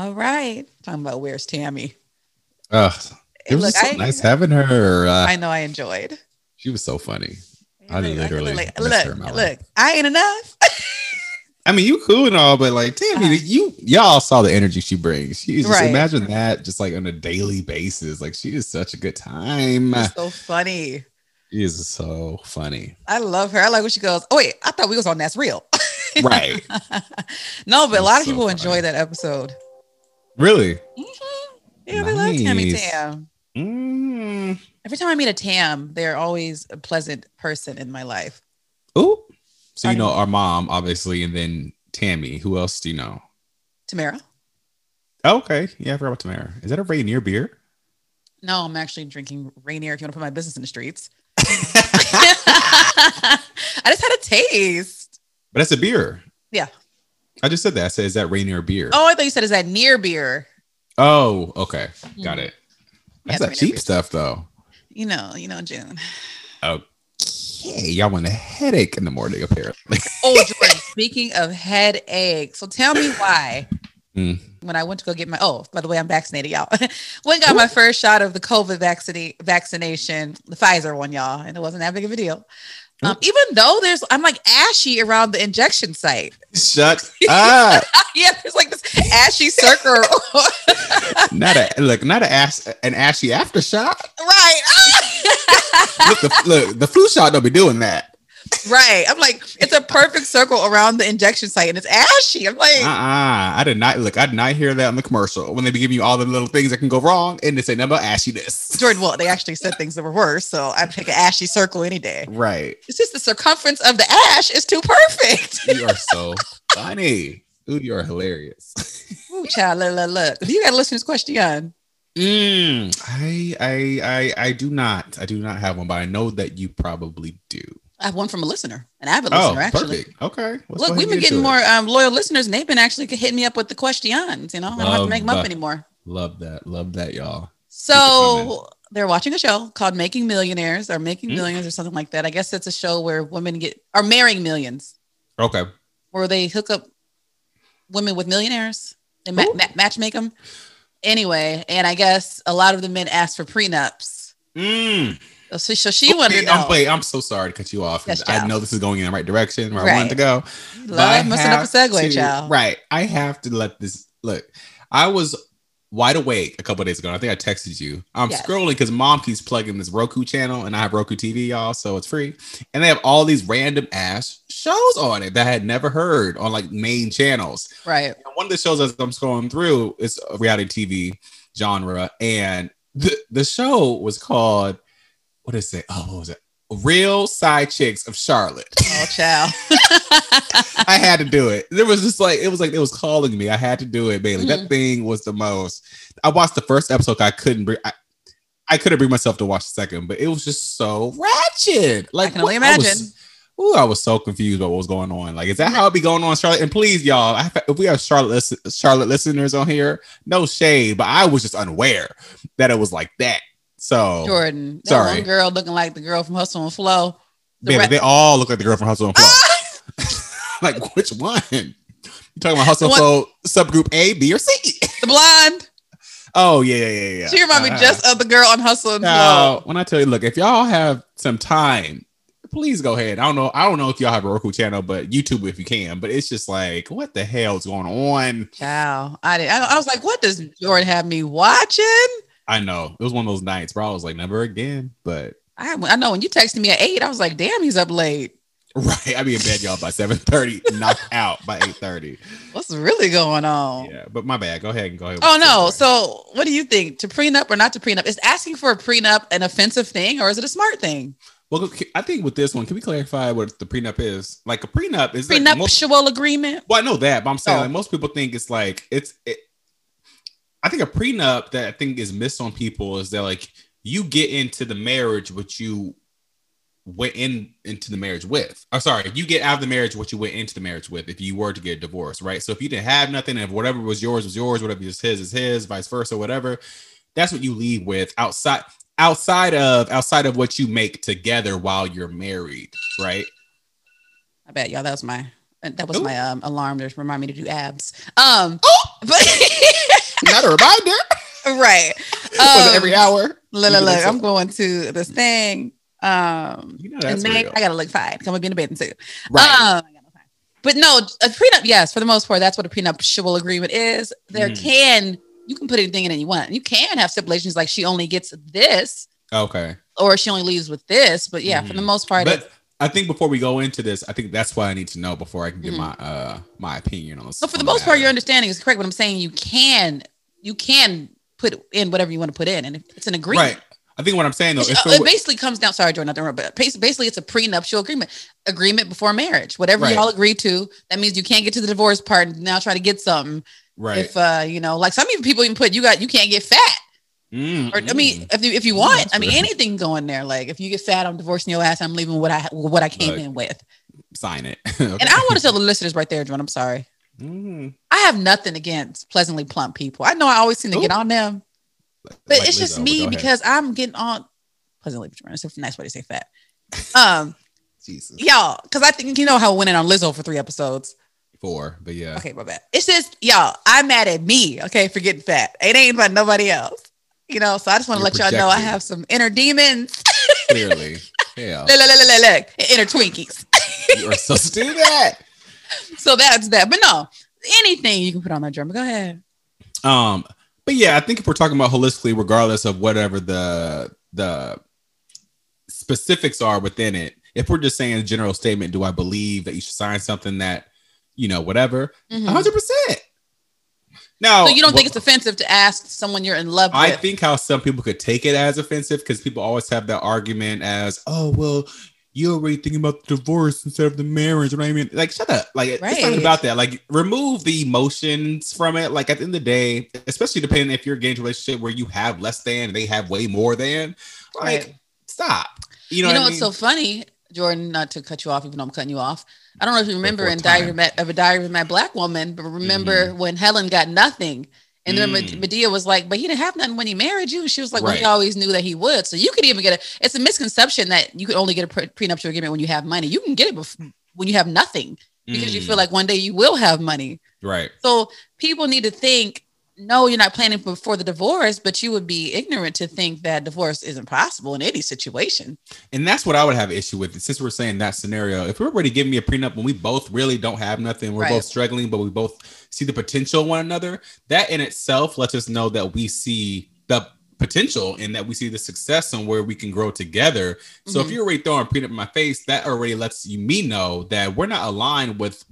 All right. Talking about where's Tammy? Ugh, it was Look, so I- nice having her. Uh, I know I enjoyed. she was so funny. I literally look, missed look, her look, life. I ain't enough. I mean, you cool and all, but like, Tammy, Uh-huh. you y'all saw the energy she brings. She's just Right. imagine that just like on a daily basis. Like she is such a good time. It's so funny. She is so funny. I love her. I like when she goes, Oh wait, I thought we was on that's real. Right. no, but a lot of so people funny. enjoy that episode. Really? Mhm. Yeah, they love Tammy Nice. Tam. Mm. Every time I meet a Tam, they're always a pleasant person in my life. Ooh. So you know our mom, obviously, and then Tammy. Who else do you know? Tamara? Oh, okay. Yeah, I forgot about Tamara. Is that a Rainier beer? No, I'm actually drinking Rainier if you want to put my business in the streets. I just had a taste. But that's a beer. Yeah. I just said that. I said, is that Rainier beer? Oh, I thought you said is that near beer? Oh, okay. Got Mhm. it. Yeah, That's it's that cheap beer. stuff, though. You know, you know, June. Okay. Y'all want a headache in the morning, apparently. Oh, Jordan, speaking of headache, so tell me why. Mm. When I went to go get my oh, by the way, I'm vaccinated, y'all. when I got my first shot of the COVID vaccine vaccination, the Pfizer one, y'all, and it wasn't that big of a deal. Um, even though there's, I'm like ashy around the injection site. Shut up. yeah, there's like this ashy circle. not a look, not a ass an ashy aftershock. right. Look, the, look, the flu shot don't be doing that. Right. I'm like, it's a perfect circle around the injection site and it's ashy. I'm like, Uh uh I did not look. I did not hear that on the commercial when they be giving you all the little things that can go wrong, and they say nothing about ashiness. Jordan, well, they actually said things that were worse. So I'd take an ashy circle any day. Right. It's just the circumference of the ash is too perfect. You are so funny. Ooh, you are hilarious. Ooh, child, look, look, look. You got to listen to this question. Mm, I, I, I, I do not. I do not have one, but I know that you probably do. I have one from a listener, an avid Oh, listener, actually. perfect. Okay. Let's Look, we've been get getting more um, loyal listeners, and they've been actually hitting me up with the questions. You know, I don't have to make them up anymore. Love that. Love that, y'all. So they're watching a show called Making Millionaires or Making Mm. Millions or something like that. I guess it's a show where women get are marrying millions, Okay. where they hook up women with millionaires and ma- ma- match make them. Anyway, and I guess a lot of the men ask for prenups. Mm. Uh, so, so she wanted Okay, to know. I'm, wait, I'm so sorry to cut you off. 'cause Yes, I know this is going in the right direction where I Right. wanted to go. I Love messing up a segue, to- child. Right. I have to let this look. I was wide awake a couple of days ago. I think I texted you. I'm Yes. scrolling because mom keeps plugging this Roku channel and I have Roku TV, y'all, so it's free. And they have all these random ass shows on it that I had never heard on like main channels. Right. And one of the shows as I'm scrolling through is a reality TV genre, and the the show was called what is it? Oh, what was it? Real Side Chicks of Charlotte. Oh, child. I had to do it. There was just like it was like it was calling me. I had to do it, Bailey. Mhm. That thing was the most. I watched the first episode. I couldn't bring. I, I couldn't bring myself to watch the second, but it was just so ratchet. Like I can only what- was- imagine. Ooh, I was so confused about what was going on. Like, is that how it be going on, Charlotte? And please, y'all, I- if we have Charlotte listen, Charlotte listeners on here, no shade, but I was just unaware that it was like that. So, Jordan. That Sorry. one girl looking like the girl from Hustle and Flow. The baby, ra- they all look like the girl from Hustle and Flow. like, which one? You talking about Hustle and Flow subgroup A, B, or C? the blonde. Oh yeah, yeah, yeah, yeah. She reminded me Uh, just of the girl on Hustle and Flow. When I tell you, look, if y'all have some time, please go ahead. I don't know. I don't know if y'all have a Roku channel, but YouTube if you can. But it's just like, what the hell is going on? Child. I did. I, I was like, what does Jordan have me watching? I know it was one of those nights, bro. I was like, never again. But I, I know when you texted me at eight, I was like, damn, he's up late. right, I be in bed, y'all, by seven thirty, knocked out by eight thirty. What's really going on? Yeah, but my bad. Go ahead and go ahead. Oh no. So what do you think? To prenup or not to prenup? Is asking for a prenup an offensive thing or is it a smart thing? well, I think with this one, can we clarify what the prenup is? Like a prenup is like most- Prenuptial agreement? Well, I know that, but I'm saying Oh. like most people think it's like it's. It, I think a prenup that I think is missed on people is that like you get into the marriage what you went in into the marriage with. I'm sorry, you get out of the marriage what you went into the marriage with. If you were to get a divorce, right? So if you didn't have nothing, and if whatever was yours was yours, whatever is his is his, vice versa, whatever. That's what you leave with outside outside of outside of what you make together while you're married, right? I bet y'all that was my that was Ooh. my um, alarm to remind me to do abs. Um, Oh! but Not a reminder. right. Um, every hour? Look, look, look, I'm going to this thing. Um, You know in that's May, real. I gotta look fine. 'cause I'm gonna be in a bathing suit. Right. Um, but no, a prenup, yes, for the most part, that's what a prenuptial agreement is. There Mhm. can you can put anything in it you want. You can have stipulations like she only gets this okay. or she only leaves with this. But yeah, for the Mhm. most part, it's, But I think before we go into this, I think that's what I need to know before I can give Mhm. my uh my opinion on this. so for the most part, matter. your understanding is correct. But I'm saying you can you can put in whatever you want to put in, and if it's an agreement. right. I think what I'm saying though, uh, it basically comes down. Sorry, Jordan, not to interrupt, but basically, it's a prenuptial agreement. Agreement before marriage. Whatever Right. y'all agree to, that means you can't get to the divorce part and now try to get something. right. If uh, you know, like some even people even put you got you can't get fat. Mm, Or I mean, if you, if you want, that's I mean, anything going there. Like if you get fat, I'm divorcing your ass. I'm leaving what I what I came Look. in with. sign it. And I want to tell the listeners right there, Jordan. I'm sorry. Mm. I have nothing against pleasantly plump people. I know I always seem to get on them, but Like it's just Lizzo, but me because I'm getting on pleasantly. It's a nice way to say fat. Um, Jesus y'all, because I think you know how I went in on Lizzo for three episodes. four, but yeah, Okay, my bad. It's just y'all. I'm mad at me. Okay, for getting fat. It ain't about nobody else. You know, so I just want to let y'all know I have some inner demons. clearly, yeah, look, look, look, look, look, inner Twinkies. you are supposed to do that. so that's that. But no, anything you can put on that drum. Go ahead. Um, but yeah, I think if we're talking about holistically, regardless of whatever the the specifics are within it, if we're just saying a general statement, do I believe that you should sign something that you know whatever, Mhm. hundred percent. Now, So you don't think what- it's offensive to ask someone you're in love I with? I think how some people could take it as offensive because people always have that argument as, oh, well, you're already thinking about the divorce instead of the marriage. You know what I mean? Like, shut up. Like, it's not about that. Like, remove the emotions from it. Like, at the end of the day, especially depending if you're getting a relationship where you have less than and they have way more than, like, Right. stop. You know, you know I what's mean? so funny, Jordan? Not to cut you off, even though I'm cutting you off. I don't know if you remember fourth in Diary of a- of a Diary of My Black Woman, but remember when Helen got nothing. And then Mm. Madea was like, but he didn't have nothing when he married you. She was like, well, he always knew that he would. So you could even get a, it's a misconception that you could only get a pre- prenuptial agreement when you have money. You can get it bef- when you have nothing because you Mm. feel like one day you will have money. right. So people need to think, no, you're not planning for the divorce, but you would be ignorant to think that divorce isn't possible in any situation. And that's what I would have issue with. Since we're saying that scenario, if we're already giving me a prenup when we both really don't have nothing, we're Right. both struggling, but we both see the potential one another, that in itself lets us know that we see the potential and that we see the success and where we can grow together. So if Mhm. you're already throwing a prenup in my face, that already lets you me know that we're not aligned with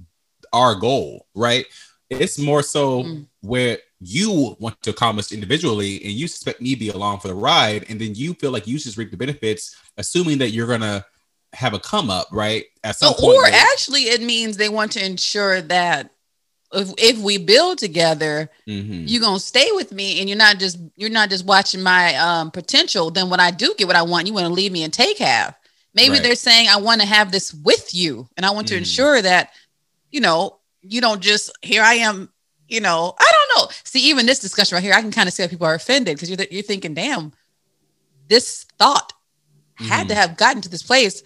our goal, right? It's more so Mm. where you want to accomplish individually and you expect me be along for the ride and then you feel like you just reap the benefits assuming that you're gonna have a come up right at some So, point or where- actually, it means they want to ensure that if, if we build together, Mhm. you're gonna stay with me, and you're not just you're not just watching my um, potential. Then when I do get what I want, you want to leave me and take half. Maybe Right. they're saying I want to have this with you, and I want to Mm. ensure that you know you don't just here I am. You know, I don't know. See, even this discussion right here, I can kind of see how people are offended because you're you're thinking, damn, this thought had to Mhm. have gotten to this place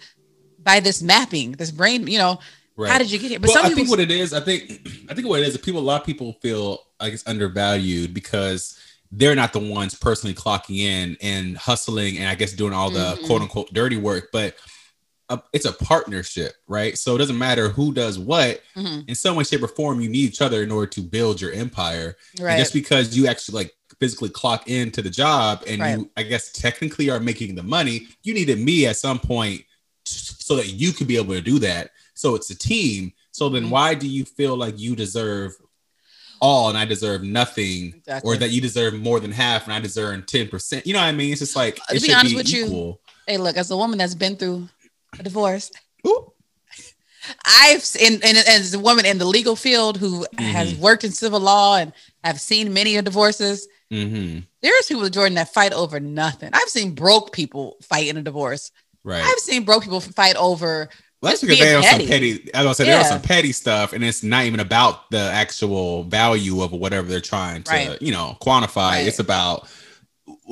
by this mapping, this brain. You know, right. how did you get here? But well, some I people, think what it is, I think, I think what it is, people, a lot of people feel like it's undervalued because they're not the ones personally clocking in and hustling and I guess doing all the Mhm. quote unquote dirty work, but uh, it's a partnership, right? So it doesn't matter who does what. Mhm, In some way, shape, or form, you need each other in order to build your empire. And just because you actually like physically clock into the job and Right. you, I guess, technically are making the money, you needed me at some point so that you could be able to do that. So it's a team. So then Mhm. why do you feel like you deserve all and I deserve nothing, Exactly. or that you deserve more than half and I deserve 10%? You know what I mean? It's just like, Uh, to be honest be with you, hey, look, as a woman that's been through a divorce, Ooh. I've seen, and as a woman in the legal field who has Mhm. worked in civil law and have seen many of divorces, Mhm. there's people, Jordan, that fight over nothing. I've seen broke people fight in a divorce. Right. I've seen broke people fight over. Well, that's because being they on some petty. petty. I was gonna say they're some petty stuff, and it's not even about the actual value of whatever they're trying to, Right. you know, quantify. Right. It's about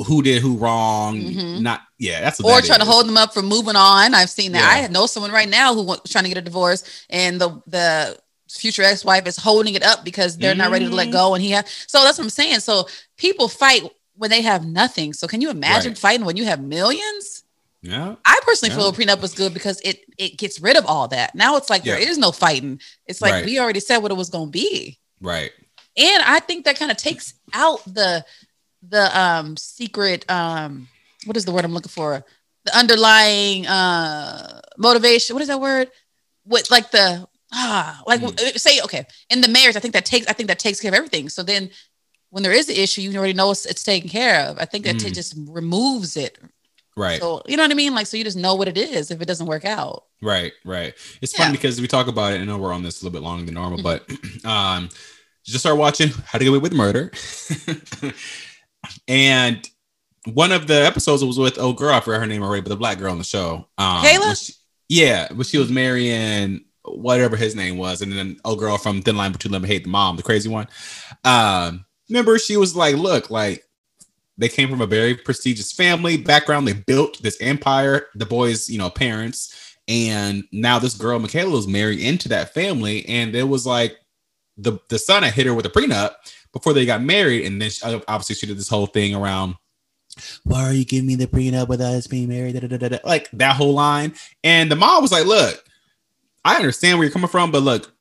who did who wrong. Mhm. Not yeah, that's or that trying to hold them up from moving on. I've seen that. Yeah. I know someone right now who was trying to get a divorce, and the the future ex-wife is holding it up because they're not ready to let Mhm. go and he have so that's what i'm saying so people fight when they have nothing so can you imagine Right. fighting when you have millions Yeah. i personally feel a prenup was good because it it gets rid of all that now it's like there Yeah. is no fighting it's like Right. we already said what it was going to be Right. and i think that kind of takes out the the um secret um what is the word i'm looking for the underlying uh motivation what is that word with like the ah like Mm. say okay in the marriage i think that takes i think that takes care of everything so then when there is an issue you already know it's, it's taken care of i think that t- Mm. just removes it Right. so you know what i mean like so you just know what it is if it doesn't work out Right, right. It's Yeah. funny because we talk about it. I know we're on this a little bit longer than normal, Mhm. but um, just start watching How to Get Away with Murder, and one of the episodes was with oh girl, I forgot her name already, but the black girl on the show, um, Kayla? she- yeah, but she was marrying whatever his name was, and then oh girl from Thin Line Between Love and Hate, the mom, the crazy one. Um, remember she was like, look, like they came from a very prestigious family background. They built this empire. The boys, you know, parents, and now this girl Michaela was married into that family, and it was like the the son had hit her with a prenup before they got married, and then she, obviously she did this whole thing around. Why are you giving me the prenup without us being married? Da, da, da, da, da. Like that whole line, and the mom was like, "Look, I understand where you're coming from, but look,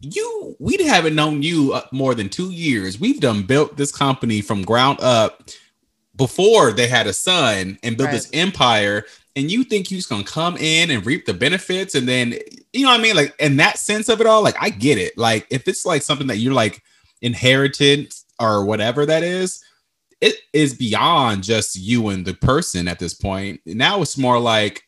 you we haven't known you uh, more than two years. We've done built this company from ground up before they had a son and built Right. this empire. And you think you're just gonna come in and reap the benefits, and then you know what I mean? Like in that sense of it all, like I get it. Like if it's like something that you're like inherited or whatever that is, it is beyond just you and the person at this point. Now it's more like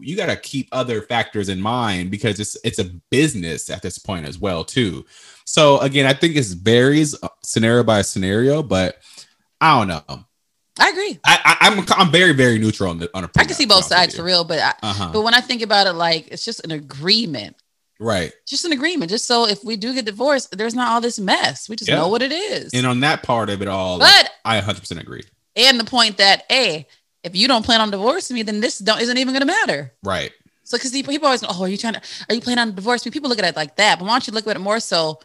you got to keep other factors in mind because it's it's a business at this point as well too. So again, I think it varies uh, scenario by scenario, but I don't know. i agree I, I I'm I'm very very neutral on the on a. i can see both sides for real but I, Uh huh. but when i think about it like it's just an agreement Right. just an agreement, just so if we do get divorced, there's not all this mess. We just Yeah. know what it is. And on that part of it all, like, but I 100 percent agree. and the point that hey, if you don't plan on divorcing me, then this don't isn't even gonna matter. Right. So because people, always, oh, are you trying to, are you planning on divorce me? People look at it like that, but why don't you look at it more so?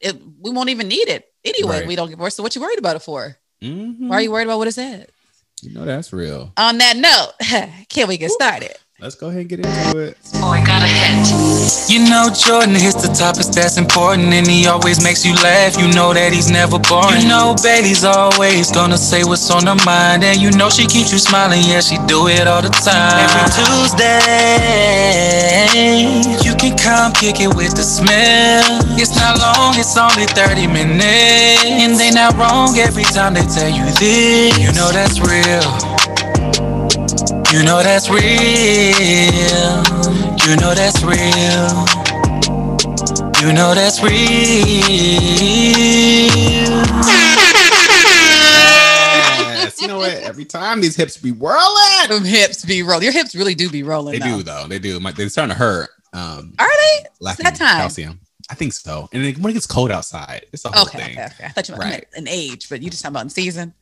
It, we won't even need it anyway. Right. We don't get divorced. So what you worried about it for? Mhm. Why are you worried about what it said? You know that's real. On that note, can we get started? Let's go ahead and get into it. Oh, Boy got a hit. You know Jordan hits the topics that's important and he always makes you laugh. You know that he's never boring. You know Bailey's always gonna say what's on her mind and you know she keeps you smiling. Yeah, she do it all the time. Every Tuesday, you can come kick it with the smell. It's not long, it's only 30 minutes. And they not wrong every time they tell you this. You know that's real. You know that's real. You know that's real. You know that's real. Yes. you know what? Every time these hips be whirling. Them hips be rolling. Your hips really do be rolling. They though. do though. They do. My, they're starting to hurt. Um, Are they? lacking that time? calcium. I think so. And then when it gets cold outside, it's a whole Okay, thing. okay, okay. I thought you meant Right. an age, but you just talking about in season.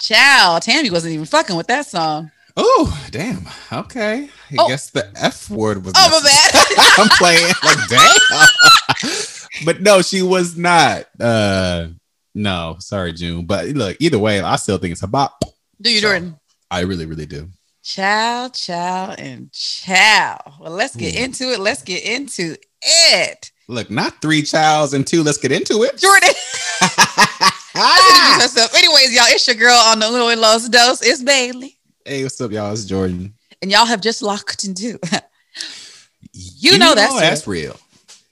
Ciao, Tammy wasn't even fucking with that song. Oh, damn. Okay. I Oh. guess the F word was. Oh, my bad. I'm playing like damn. but no, she was not. Uh no, sorry, June. But look, either way, I still think it's a bop. Do you, So- Jordan? I really, really do. Ciao, ciao, and ciao. Well, let's get Ooh. into it. Let's get into it. Look, not three chows and two. Let's get into it. Jordan. Introduce herself. Anyways, y'all, it's your girl on the Uno and Los Dos. It's Bailey. Hey, what's up, y'all? It's Jordan. And y'all have just locked into You know that's that's real.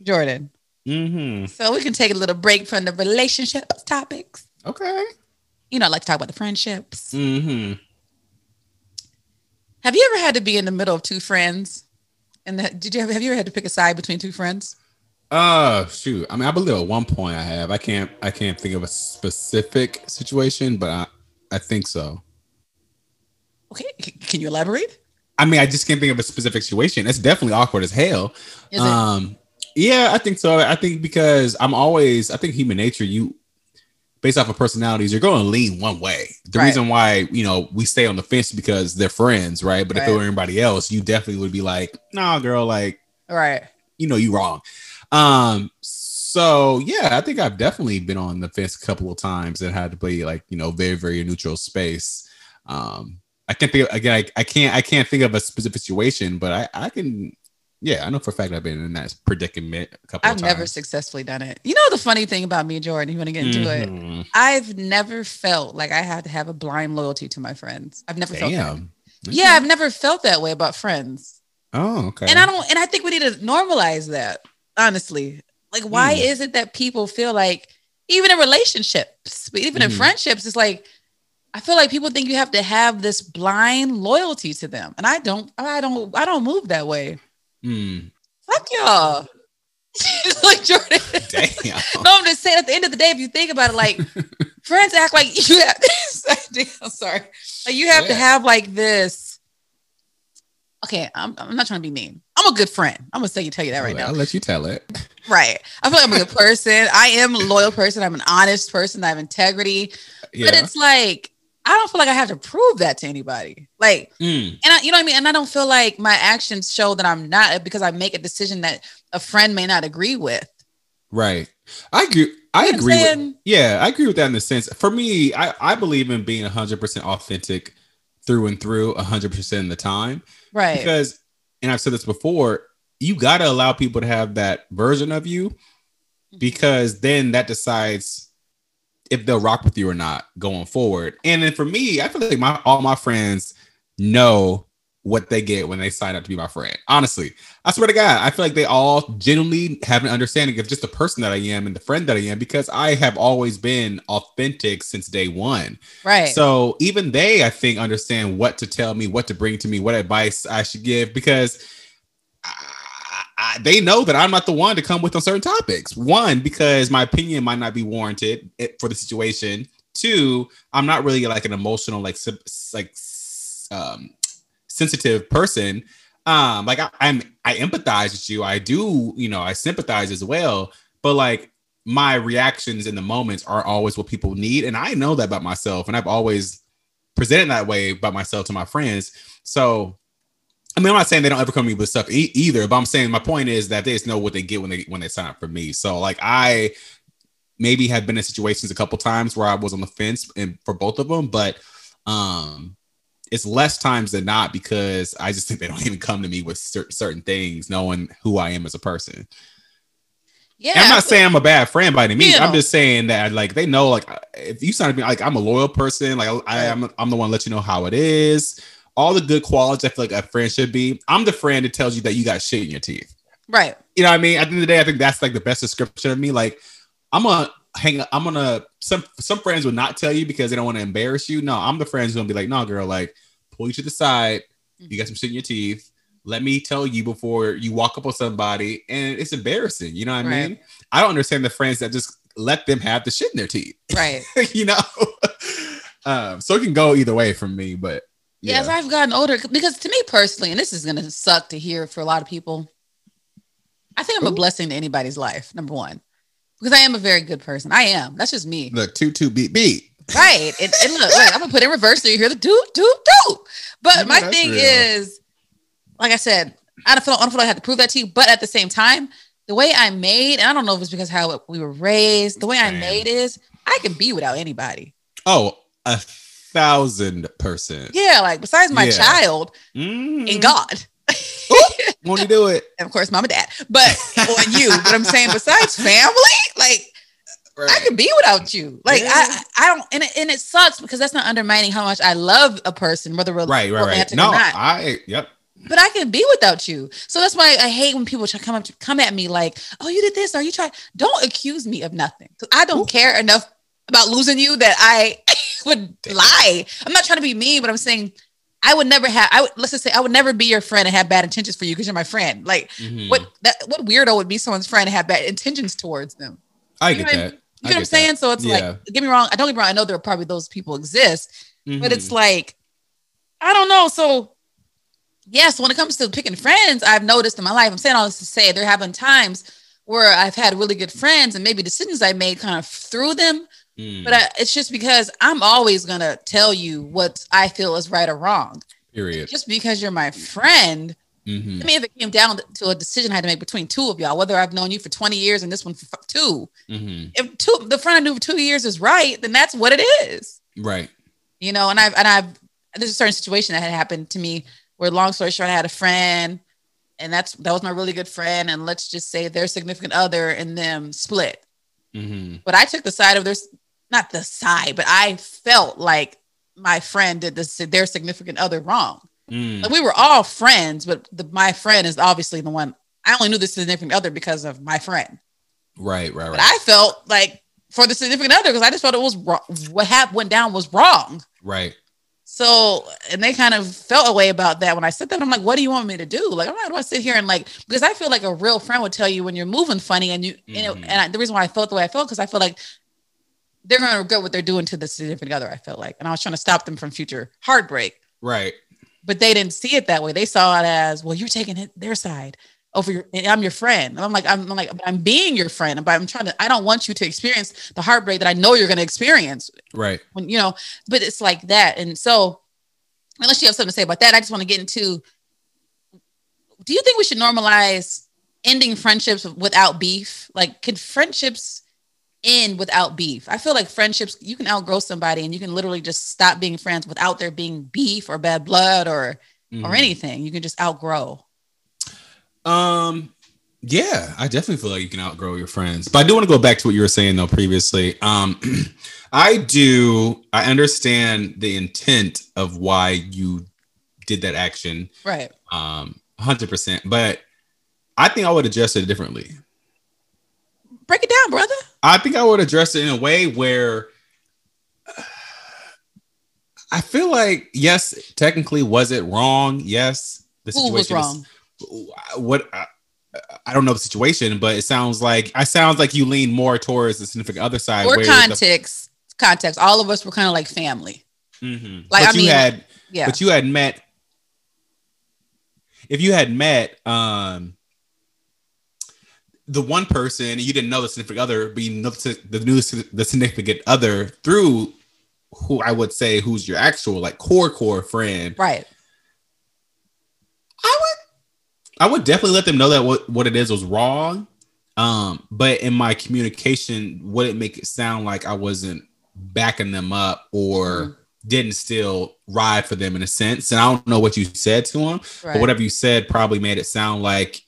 Jordan. Mm-hmm. So we can take a little break from the relationship topics. Okay. You know, I like to talk about the friendships. Mm-hmm. Have you ever had to be in the middle of two friends? And the, did you have, have you ever had to pick a side between two friends? Uh shoot. I mean, I believe at one point I have. I can't I can't think of a specific situation, but I, I think so. Okay, c- can you elaborate? I mean, I just can't think of a specific situation. It's definitely awkward as hell. Is it? um yeah, I think so. I think because I'm always I think human nature, you based off of personalities, you're going to lean one way. The Right. reason why, you know, we stay on the fence is because they're friends, right? But if it were anybody else, you definitely would be like, nah, girl, like right. you know you wrong. Um, so yeah, I think I've definitely been on the fence a couple of times and had to play like you know very very neutral space. Um, I can't think again. I, I can't I can't think of a specific situation, but I I can. Yeah, I know for a fact I've been in that predicament a couple. I've of never successfully done it. You know the funny thing about me, Jordan. You want to get into it? Mhm. I've never felt like I had to have a blind loyalty to my friends. I've never felt that. Damn. Yeah, I've never felt that way about friends. Oh, okay. And I don't and I think we need to normalize that, honestly. Like, why Hmm. is it that people feel like even in relationships, but even in Mhm. friendships, it's like I feel like people think you have to have this blind loyalty to them. And I don't, I don't, I don't move that way. Hmm. Fuck y'all. like Jordan. Damn. No, I'm just saying at the end of the day, if you think about it, like friends act like you have this. I'm sorry. Like you have to have like this. Okay, I'm, I'm not trying to be mean. I'm a good friend. I'm gonna say you tell you that right now. I'll let you tell it. Right. I feel like I'm a good person. I am a loyal person. I'm an honest person. I have integrity. Yeah. But it's like I don't feel like I have to prove that to anybody. Like, Mm. and I, you know what I mean? And I don't feel like my actions show that I'm not because I make a decision that a friend may not agree with. Right. I agree. I You know agree. With, yeah, I agree with that in the sense. For me, I, I believe in being 100% authentic through and through 100% of the time. Right. Because, and I've said this before, you got to allow people to have that version of you Mm-hmm. because then that decides if they'll rock with you or not going forward. And then for me, I feel like my all my friends know what they get when they sign up to be my friend. Honestly, I swear to God, I feel like they all genuinely have an understanding of just the person that I am and the friend that I am because I have always been authentic since day one. right. So even they, I think, understand what to tell me, what to bring to me, what advice I should give because I, I, they know that I'm not the one to come with on certain topics. One, because my opinion might not be warranted eh, for the situation. Two, I'm not really like an emotional, like like um, sensitive person. Um, like I, I'm, I empathize with you. I do, you know, I sympathize as well. But like my reactions in the moments are always what people need, and I know that about myself, and I've always presented that way about myself to my friends. So, I mean, I'm not saying they don't ever come to me with stuff e- either, but I'm saying my point is that they just know what they get when they when they sign up for me. So, like, I maybe have been in situations a couple times where I was on the fence and for both of them, but um it's less times than not because I just think they don't even come to me with cer- certain things, knowing who I am as a person. yeah. And I'm not saying I'm a bad friend by any means. I'm just saying that like they know like if you sign up, like I'm a loyal person. Like I am, I'm the one let you know how it is. All the good qualities I feel like a friend should be. I'm the friend that tells you that you got shit in your teeth. right. You know what I mean? At the end of the day, I think that's like the best description of me. Like I'm gonna hang. I'm gonna some some friends would not tell you because they don't want to embarrass you. No, I'm the friends who's gonna be like, no, girl, like pull you to the side. You got some shit in your teeth. Let me tell you before you walk up on somebody, and it's embarrassing. You know what I Right. mean? I don't understand the friends that just let them have the shit in their teeth. Right. you know. um, so it can go either way from me, but Yeah, yeah, as I've gotten older, because to me personally, and this is gonna suck to hear for a lot of people, I think I'm a blessing to anybody's life. Number one, because I am a very good person. I am. That's just me. look two two beat beat. Right. And, and look, look, I'm gonna put it in reverse so you hear the doop, doop, doop. But Yeah, my thing real. is, like I said, I don't feel I don't feel like I have to prove that to you. But at the same time, the way I'm made, and I don't know if it's because how we were raised, the way I'm made is I can be without anybody. Oh, a thousand percent. Yeah, like besides my Yeah. child Mm. and God. Won't you do it? and of course mom and dad but on you but i'm saying besides family like i can be without you like Yeah. i i don't and it, and it sucks because that's not undermining how much i love a person whether we're Right, right, right. No, I yep. but i can be without you so that's why i hate when people try come up to come at me like oh you did this or you tried don't accuse me of nothing because i don't care enough about losing you that i would lie i'm not trying to be mean but i'm saying I would never have. I would let's just say I would never be your friend and have bad intentions for you because you're my friend. Like, Mhm. what that what weirdo would be someone's friend and have bad intentions towards them? I you get what I that. You know what I'm saying? So it's Yeah. like, get me wrong. I don't get me wrong. I know there are probably those people exist, but Mhm. it's like, I don't know. So yes, when it comes to picking friends, I've noticed in my life. I'm saying all this to say there have been times where I've had really good friends and maybe decisions I made kind of through them. Mm, But I, it's just because I'm always gonna tell you what I feel is right or wrong period. just because you're my friend Mhm. I mean, if it came down to a decision I had to make between two of y'all, whether I've known you for 20 years and this one for f- two, Mhm. if two the friend I knew for two years is right, then that's what it is. Right. You know, and I've and I've there's a certain situation that had happened to me where long story short, I had a friend and that's that was my really good friend, and let's just say their significant other and them split. hmm But I took the side of their not the side, but I felt like my friend did this their significant other wrong. Mm. Like we were all friends, but the, my friend is obviously the one. I only knew the significant other because of my friend. Right. Right. But Right. I felt like for the significant other because I just felt it was wrong. What happened went down was wrong. Right. So, and they kind of felt a way about that when I said that. I'm like, what do you want me to do? Like, I'm not going to sit here and like, because I feel like a real friend would tell you when you're moving funny and you, you know, and I, the reason why I felt the way I felt, because I feel like they're going to regret what they're doing to the significant other. I felt like, and I was trying to stop them from future heartbreak, Right. but they didn't see it that way. They saw it as, well, you're taking it, their side over your, and I'm your friend. And I'm like, I'm, I'm like, I'm being your friend, but I'm trying to, I don't want you to experience the heartbreak that I know you're going to experience Right. when you know but it's like that and so unless you have something to say about that i just want to get into do you think we should normalize ending friendships without beef like can friendships end without beef i feel like friendships you can outgrow somebody and you can literally just stop being friends without there being beef or bad blood or or Mhm. anything you can just outgrow Um, yeah, I definitely feel like you can outgrow your friends. But I do want to go back to what you were saying though previously. Um, I do. I understand the intent of why you did that action. right Um, hundred percent. But I think I would adjust it differently. break it down brother I think I would address it in a way where I feel like yes, technically, was it wrong? Yes, the who was situation is- wrong what I, I don't know the situation, but it sounds like I sounds like you lean more towards the significant other side. or where the- context context all of us were kind of like family Mhm. Like, but I you mean, had, yeah but you had met. If you had met um the one person you didn't know the significant other, but you know the new the significant other through who I would say who's your actual like core core friend, right I would I would definitely let them know that what, what it is was wrong. Um, but in my communication, would it make it sound like I wasn't backing them up or Mhm. didn't still ride for them in a sense? And I don't know what you said to them, right but whatever you said probably made it sound like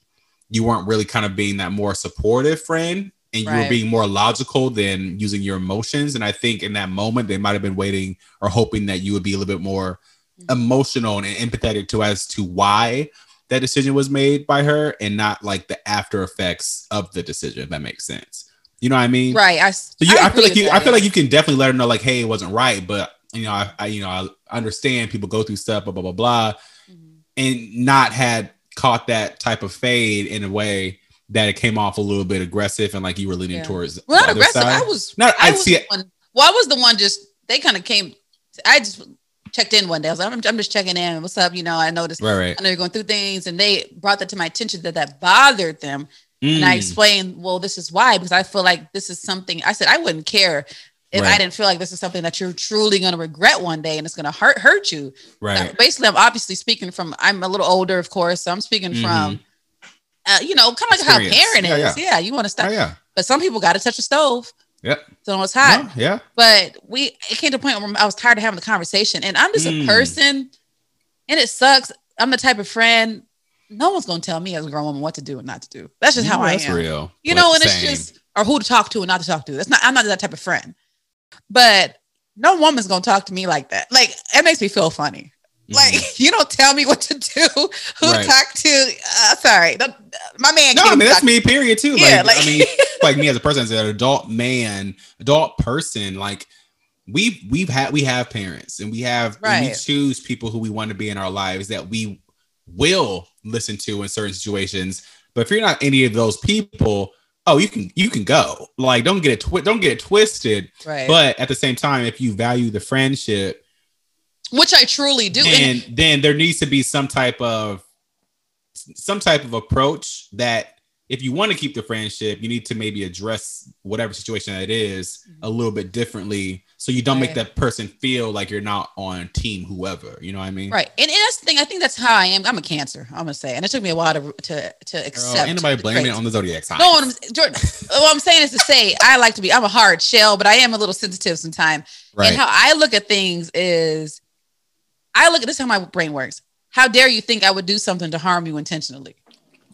you weren't really kind of being that more supportive friend and you were being more logical than using your emotions. And I think in that moment, they might have been waiting or hoping that you would be a little bit more Mhm. emotional and empathetic to as to why that decision was made by her and not like the after effects of the decision, if that makes sense. You know what I mean? Right. I, So you, I, feel like you, I feel like like you can definitely let her know, like, hey, it wasn't right, but you know, I, I you know, I understand people go through stuff, blah blah blah blah, Mm-hmm. and not had caught that type of fade in a way that it came off a little bit aggressive and like you were leaning Yeah. towards. well, not aggressive. side. I was. Not- I I was see the it- one. Well, I was the one. Just they kind of came. I just checked in one day. I was like, I'm, I'm just checking in. What's up? You know, I noticed. Right, right. I know you're going through things, and they brought that to my attention that that bothered them. And I Mm, explained, well, this is why because I feel like this is something. I said I wouldn't care if I didn't feel like this is something that you're truly going to regret one day, and it's going to hurt hurt you. Now, right. basically, I'm obviously speaking from. I'm a little older, of course, so I'm speaking from. Uh, you know, kind of like how a Mm-hmm. Parent Yeah, is. Yeah, you want to Oh, stop, yeah. but some people got to touch the stove. Yep. So it's hot. No, yeah. But we it came to a point where I was tired of having the conversation. And I'm just Mm. a person, and it sucks. I'm the type of friend, no one's gonna tell me as a grown woman what to do and not to do. That's just how No, I that's am. real. You know, and it's just or who to talk to and not to talk to. That's not I'm not that type of friend. But no woman's gonna talk to me like that. Like it makes me feel funny. Mhm. Like you don't tell me what to do, who Right. to talk to. Uh, sorry, Don't- my man. No, I mean that's me. Period. Too. Yeah, like, like- I mean, like me as a person, as an adult man, adult person, like we've we've had we have parents and we have and we choose people who we want to be in our lives that we will listen to in certain situations. But if you're not any of those people, oh, you can you can go. Like, don't get it twi- don't get it twisted. Right. But at the same time, if you value the friendship, Which I truly do. And- then then there needs to be some type of some type of approach that if you want to keep the friendship, you need to maybe address whatever situation that it is a little bit differently, so you don't make Mm-hmm. That person feel like you're not on team whoever. You know what I mean? Right. And, and think I think that's how I am. I'm a Cancer. I'm gonna say, and it took me a while to to to accept. nobody the blaming it on the zodiac sign. No, what I'm, Jordan, what I'm saying is to say I like to be. I'm a hard shell, but I am a little sensitive sometimes. right. And how I look at things is, I look at this is how my brain works. How dare you think I would do something to harm you intentionally?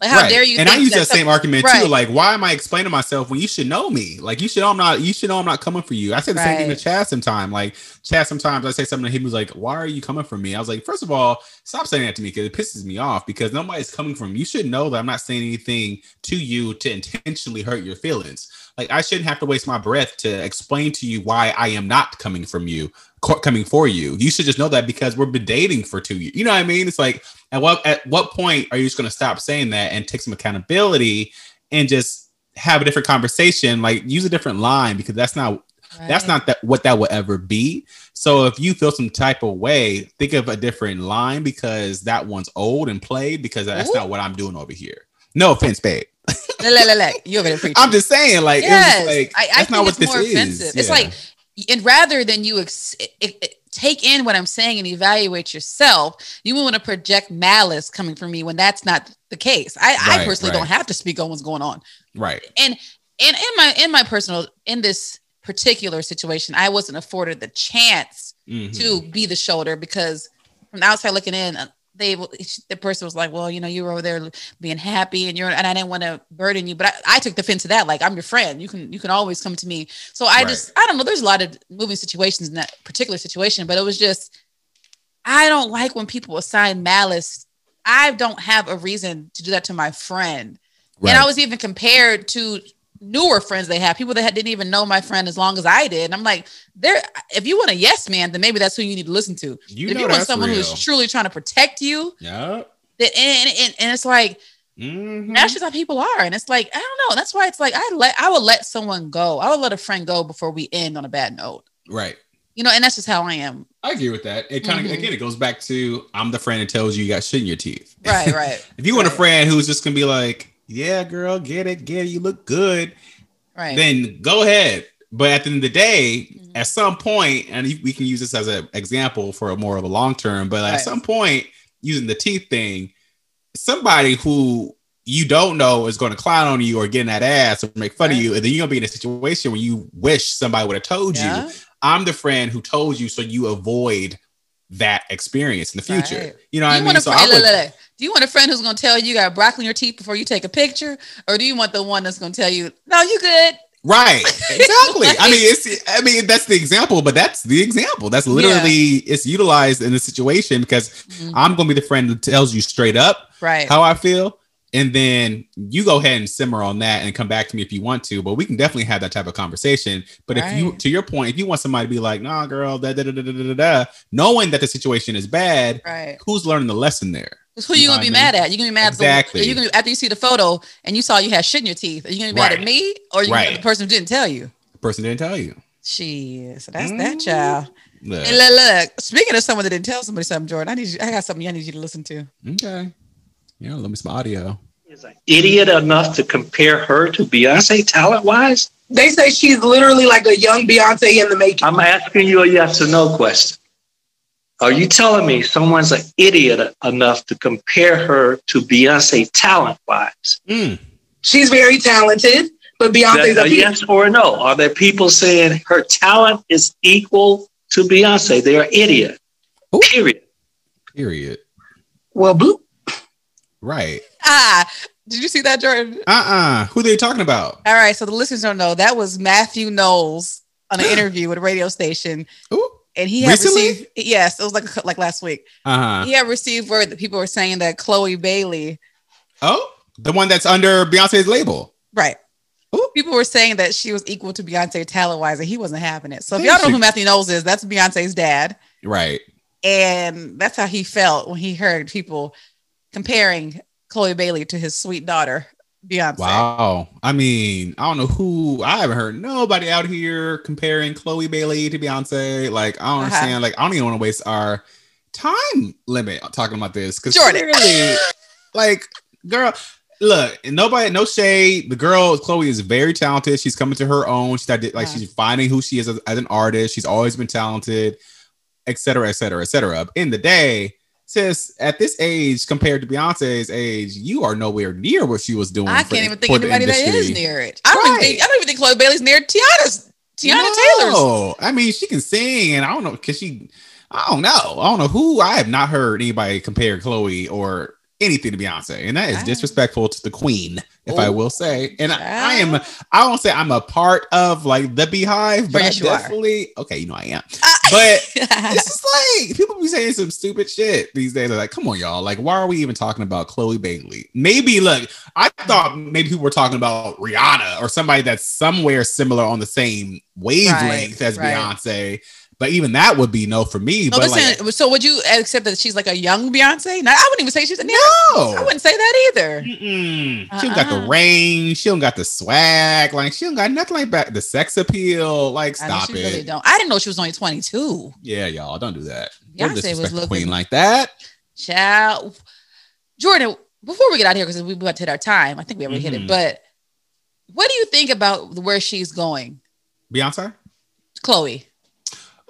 Like how Right. dare you? And I use that some- same argument Right. too. Like, why am I explaining myself when you should know me? Like, you should know I'm not. You should know I'm not coming for you. I say the same thing to Chad sometimes. Like, Chad sometimes I say something to him who's like, "Why are you coming for me?" I was like, first of all, stop saying that to me because it pisses me off. Because nobody's coming from you. Should know that I'm not saying anything to you to intentionally hurt your feelings. Like, I shouldn't have to waste my breath to explain to you why I am not coming from you, coming for you. You should just know that because we've been dating for two years. You know what I mean? It's like at what at what point are you just going to stop saying that and take some accountability and just have a different conversation? Like use a different line because that's not that's not that what that will ever be. So if you feel some type of way, think of a different line because that one's old and played because that's Ooh. not what I'm doing over here. No offense, babe. Look, look, look, look. You over there preaching. I'm just saying, like, yes, like I, I that's think not what this more is. offensive. It's Yeah. like, and rather than you ex- it, it- take in what I'm saying and evaluate yourself, you want to project malice coming from me when that's not the case. I, I personally right. don't have to speak on what's going on. right, And and in my in my personal in this particular situation, I wasn't afforded the chance Mhm. to be the shoulder because from the outside looking in, they the person was like, "Well, you know, you were over there being happy, and you're," and I didn't want to burden you, but I, I took offense to that. Like, I'm your friend. You can you can always come to me. So I Right. just I don't know. There's a lot of moving situations in that particular situation, but it was just I don't like when people assign malice. I don't have a reason to do that to my friend. right. And I was even compared to newer friends they have, people that didn't even know my friend as long as I did. And I'm like, there. If you want a yes man, then maybe that's who you need to listen to. you if know you want someone real. who's truly trying to protect you, yeah. then and, and, and it's like Mhm. that's just how people are. And it's like I don't know. That's why it's like I let I would let someone go. I would let a friend go before we end on a bad note. Right. You know, and that's just how I am. I agree with that. It kind of Mhm. again, it goes back to I'm the friend that tells you you got shit in your teeth. Right, right, if you want a friend who's just gonna be like, "Yeah, girl, get it, get it, you look good," right. then go ahead. But at the end of the day, Mhm. at some point, and we can use this as an example for a more of a long term, but at some point, using the teeth thing, somebody who you don't know is going to clown on you or get in that ass or make fun Right. of you, and then you're gonna be in a situation where you wish somebody would have told you. I'm the friend who told you so you avoid that experience in the future. Right. You know what I mean? So I would, look, look, look. Do you want a friend who's going to tell you you got broccoli in your teeth before you take a picture, or do you want the one that's going to tell you, "No, you good"? Right. Exactly. like, I mean, it's I mean, that's the example, but that's the example. That's literally yeah. it's utilized in the situation because mm-hmm. I'm gonna be the friend that tells you straight up right how I feel. And then you go ahead and simmer on that and come back to me if you want to. But we can definitely have that type of conversation. But right. if you to your point, if you want somebody to be like, nah, girl, da da da da da da, knowing that the situation is bad, right. who's learning the lesson there? 'Cause Who You you gonna be what I mean? mad at? You gonna be mad Exactly. at the, you gonna after you see the photo and you saw you had shit in your teeth. Are you gonna be mad at me or you Right. the person who didn't tell you? The person didn't tell you. She So that's that Mm. child. Look, Hey, look, look. Speaking of someone that didn't tell somebody something, Jordan, I need you. I got something I need you to listen to. Okay. Yeah, let me some audio. is an idiot enough to compare her to Beyonce talent wise? They say she's literally like a young Beyonce in the making. I'm asking you a yes or no question. Are you telling me someone's an idiot enough to compare her to Beyonce talent wise? Mm. She's very talented, but Beyonce's a a yes or a no? Are there people saying her talent is equal to Beyonce? They're an idiot. Ooh. Period. Period. well, bloop. Right. Ah, did you see that, Jordan? Uh-uh. Who they talking about? All right. So the listeners don't know that was Matthew Knowles on an interview with a radio station, Ooh. And he had Recently? received. Yes, it was like like last week. Uh-huh. He had received word that people were saying that Chloe Bailey, Oh, the one that's under Beyonce's label. right? Ooh. People were saying that she was equal to Beyonce talent wise, and he wasn't having it. So if y'all don't know who Matthew Knowles is, that's Beyonce's dad. Right. And that's how he felt when he heard people comparing Chloe Bailey to his sweet daughter, Beyonce. Wow. I mean, I don't know who I haven't heard nobody out here comparing Chloe Bailey to Beyonce. Like, I don't Uh-huh. understand. Like, I don't even want to waste our time limit talking about this. Because Jordan. clearly, like, girl, look, nobody, no shade. The girl, Chloe, is very talented. She's coming to her own. She's like Uh-huh. she's finding who she is as, as an artist. She's always been talented, et cetera, et cetera, et cetera. In the day, sis, at this age compared to Beyonce's age, you are nowhere near what she was doing. I can't even think anybody that is near it. I don't even think I don't even think Chloe Bailey's near Teyana's Teyana Taylor's. No, I mean she can sing, and I don't know because she, I don't know, I don't know who. I have not heard anybody compare Chloe or anything to Beyonce, and that is disrespectful to the queen, if I will say. And I, I am, I won't say I'm a part of like the BeyHive, but Yes, you are. okay. You know I am, Ah. but it's just like people be saying some stupid shit these days. They're like, come on, y'all. Like, why are we even talking about Chloe Bailey? Maybe look, I thought maybe people were talking about Rihanna or somebody that's somewhere similar on the same wavelength Right, as right. Beyonce. But even that would be no for me. No, but but like, so would you accept that she's like a young Beyonce? No, I wouldn't even say she's a no, I wouldn't say that either. Mm-mm. She don't got the Uh-uh. range. She don't got the swag. Like she don't got nothing like that. The sex appeal. Like I know stop she it. really don't. I didn't know she was only 22. Yeah, y'all don't do that. Don't Beyonce was looking- queen like that. Child. Jordan, before we get out of here, because we about to hit our time, I think we already hit Mhm. it. But what do you think about where she's going? Beyonce. Chloe.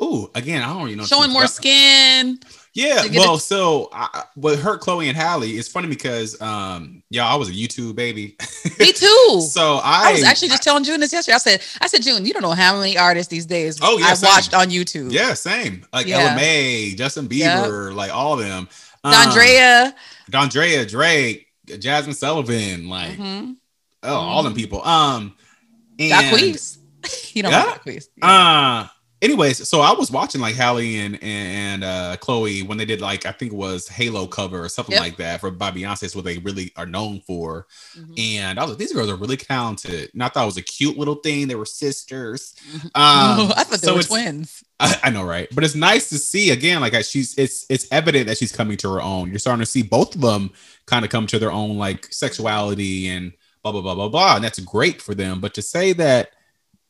Ooh, again, I don't even know. Showing more about- skin. Yeah, well, it- so I, with her, Chloe and Halle, it's funny because um, y'all, I was a YouTube baby. Me too. so I, I was actually just telling June this yesterday. I said, I said, June, you don't know how many artists these days Oh, yeah, I've same. watched on YouTube. yeah, same. Like Yeah. Ella Mai, Justin Bieber, like all of them. Um, Dondria. Dondria, Drake, Jazmine Sullivan, like Mhm. oh, all them people. Um, and, Jacquees. you know Yeah. Jacquees. Uh anyways, so I was watching like Halle and and, uh Chloe when they did like I think it was Halo cover or something Yep. like that for by Beyonce. It's what they really are known for. Mhm. And I was like, these girls are really talented. And I thought it was a cute little thing. They were sisters. Mhm. Um, I thought they so were twins. I, I know, right? But it's nice to see again, like she's it's it's evident that she's coming to her own. You're starting to see both of them kind of come to their own like sexuality and blah blah blah blah blah, and that's great for them. But to say that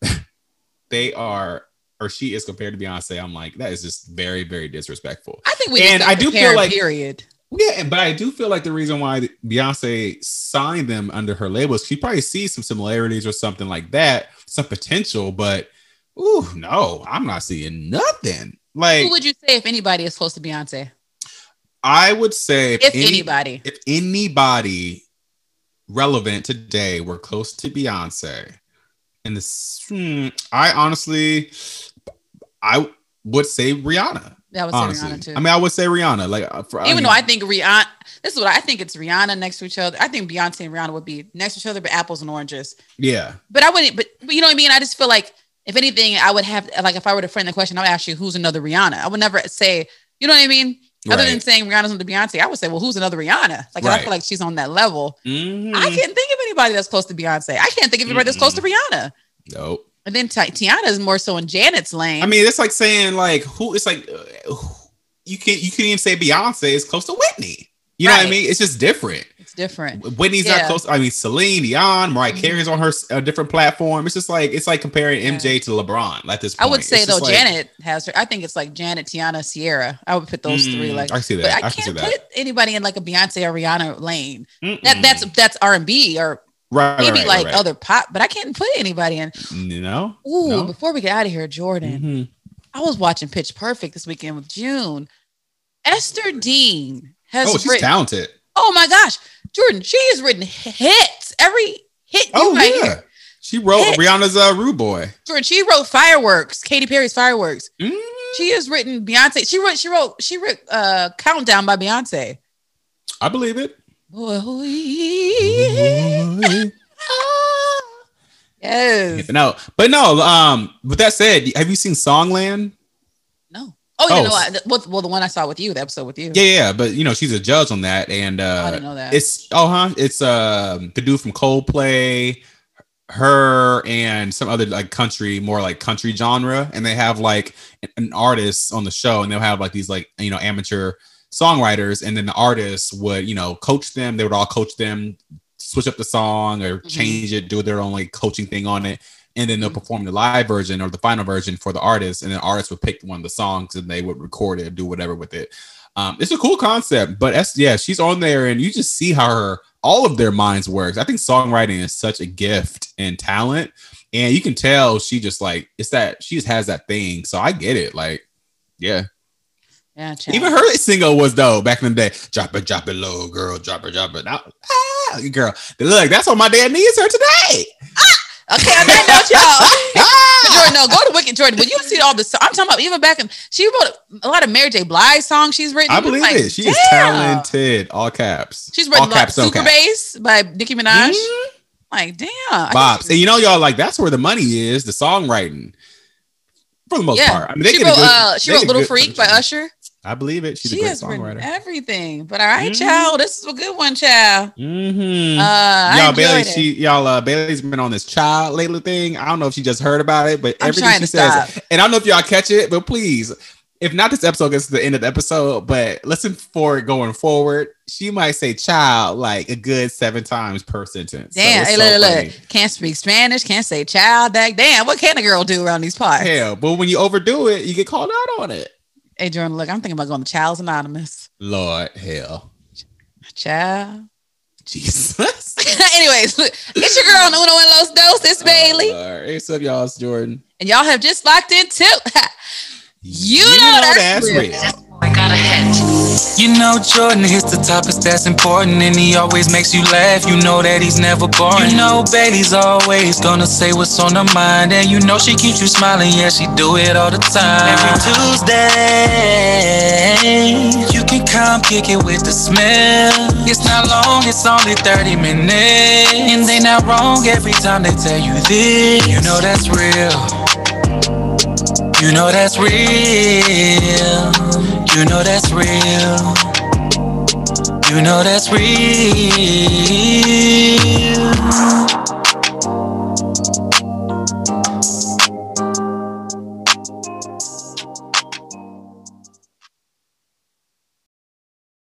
they are or she is compared to Beyonce, I'm like that is just very very disrespectful. I think we And I do feel like- period. Yeah, but I do feel like the reason why Beyonce signed them under her label is she probably sees some similarities or something like that, some potential. But ooh, no, I'm not seeing nothing. Like Who would you say if anybody is close to Beyonce? I would say If any- anybody. if anybody relevant today were close to Beyonce, and this, hmm, I honestly, I would say Rihanna. That would Honestly, Rihanna too. I mean, I would say Rihanna. Like, uh, for, Even mean, though I think Rihanna, this is what I think it's Rihanna next to each other. I think Beyonce and Rihanna would be next to each other, but apples and oranges. yeah, But I wouldn't. But, but you know what I mean. I just feel like if anything, I would have like if I were to frame the question, I would ask you who's another Rihanna. I would never say, you know what I mean. Other than saying Rihanna's under Beyonce, I would say, well, who's another Rihanna? Like I feel like she's on that level. Mhm. I can't think of anybody that's close to Beyonce. I can't think of anybody that's close to Rihanna. nope. And then Ti- Teyana is more so in Janet's lane. I mean, it's like saying like who? It's like uh, you can't you can't even say Beyonce is close to Whitney. You know what I mean? It's just different. it's different. Whitney's Yeah. not close. I mean, Celine Dion, Mariah Mhm. Carey's on her a different platform. It's just like it's like comparing Yeah. MJ to LeBron at this I would say It's though, like- Janet has her. I think it's like Janet, Teyana, Ciara. I would put those three Mm, like. I see that. I, I, can can't that. put anybody in like a Beyonce or Rihanna lane. Mm-mm. That that's that's R and B or right, right, maybe right, like right. other pop. But I can't put anybody in. You know. Ooh, No. before we get out of here, Jordan, Mhm. I was watching Pitch Perfect this weekend with June. Ester Dean has Oh, she's written. talented. oh my gosh, Jordan, she has written hits. Every hit you Oh might yeah. hear. She wrote Hit. Rihanna's uh, Rude Boy. Jordan, she wrote Fireworks, Katy Perry's Fireworks. Mm. She has written Beyonce. She wrote. She wrote. She wrote uh, Countdown by Beyonce. I believe it. Boy, yes. no, but no. Um, with that said, have you seen Songland? No. Oh, you Oh, know what? Well, well, the one I saw with you, the episode with you. Yeah, yeah, but you know she's a judge on that, and uh, I didn't know that. It's oh huh, it's um the dude from Coldplay, her and some other like country, more like country genre, and they have like an, an artist on the show, and they'll have like these like you know amateur songwriters, and then the artists would you know coach them. They would all coach them, switch up the song or Mhm. change it, do their own like coaching thing on it. And then they'll perform the live version or the final version for the artist, and then artists would pick one of the songs and they would record it, do whatever with it. Um, it's a cool concept, but that's yeah, she's on there, and you just see how her all of their minds works. I think songwriting is such a gift and talent, and you can tell she just like it's that she just has that thing. So I get it, like yeah, Yeah, child. Even her single was though back in the day. Drop it, drop it low, girl. Drop it, drop it. Now, ah, girl. Look, that's what my dad needs her today. Okay, on that note, y'all. Ah! Jordan, no, go to Wicked Jordan. But you see all the. I'm talking about even back in. She wrote a lot of Mary J. Blige songs. She's written. I believe like, it. She is talented. All caps. She's written like caps, no Super caps. Bass by Nicki Minaj. Mhm. Like, damn. Bops. And you know, y'all like that's where the money is, the songwriting. For the most Yeah. part. I mean, they she wrote. good- uh, she wrote Little Freak by. Usher. I believe it. She's she a great has songwriter. everything. But all right, Mhm. child, this is a good one, child. Mm-hmm. Uh, y'all, Bailey, it. she, y'all, uh, Bailey's been on this child lately thing. I don't know if she just heard about it, but I'm everything she says, stop. and I don't know if y'all catch it, but please, if not this episode gets to the end of the episode, but listen for it going forward. She might say child like a good seven times per sentence. Damn, it's hey, so look, look, funny. look. Can't speak Spanish, can't say child. That damn, what can a girl do around these parts? Hell, but when you overdo it, you get called out on it. Hey, Jordan, look, I'm thinking about going to Child's Anonymous. Lord, hell, Child. Jesus. Anyways, look, it's your girl on Uno and Los Dos, it's Bailey. Oh, Lord. What's up, y'all? It's Jordan. And y'all have just locked in too. You know that's real. I got a hit. You know Jordan hits the topics that's important and he always makes you laugh. You know that he's never boring. You know Bailey's always gonna say what's on her mind and you know she keeps you smiling. Yeah, she do it all the time. Every Tuesday, you can come kick it with the smell. It's not long, it's only 30 minutes. And they not wrong every time they tell you this. You know that's real. You know that's real. You know that's real. You know that's real.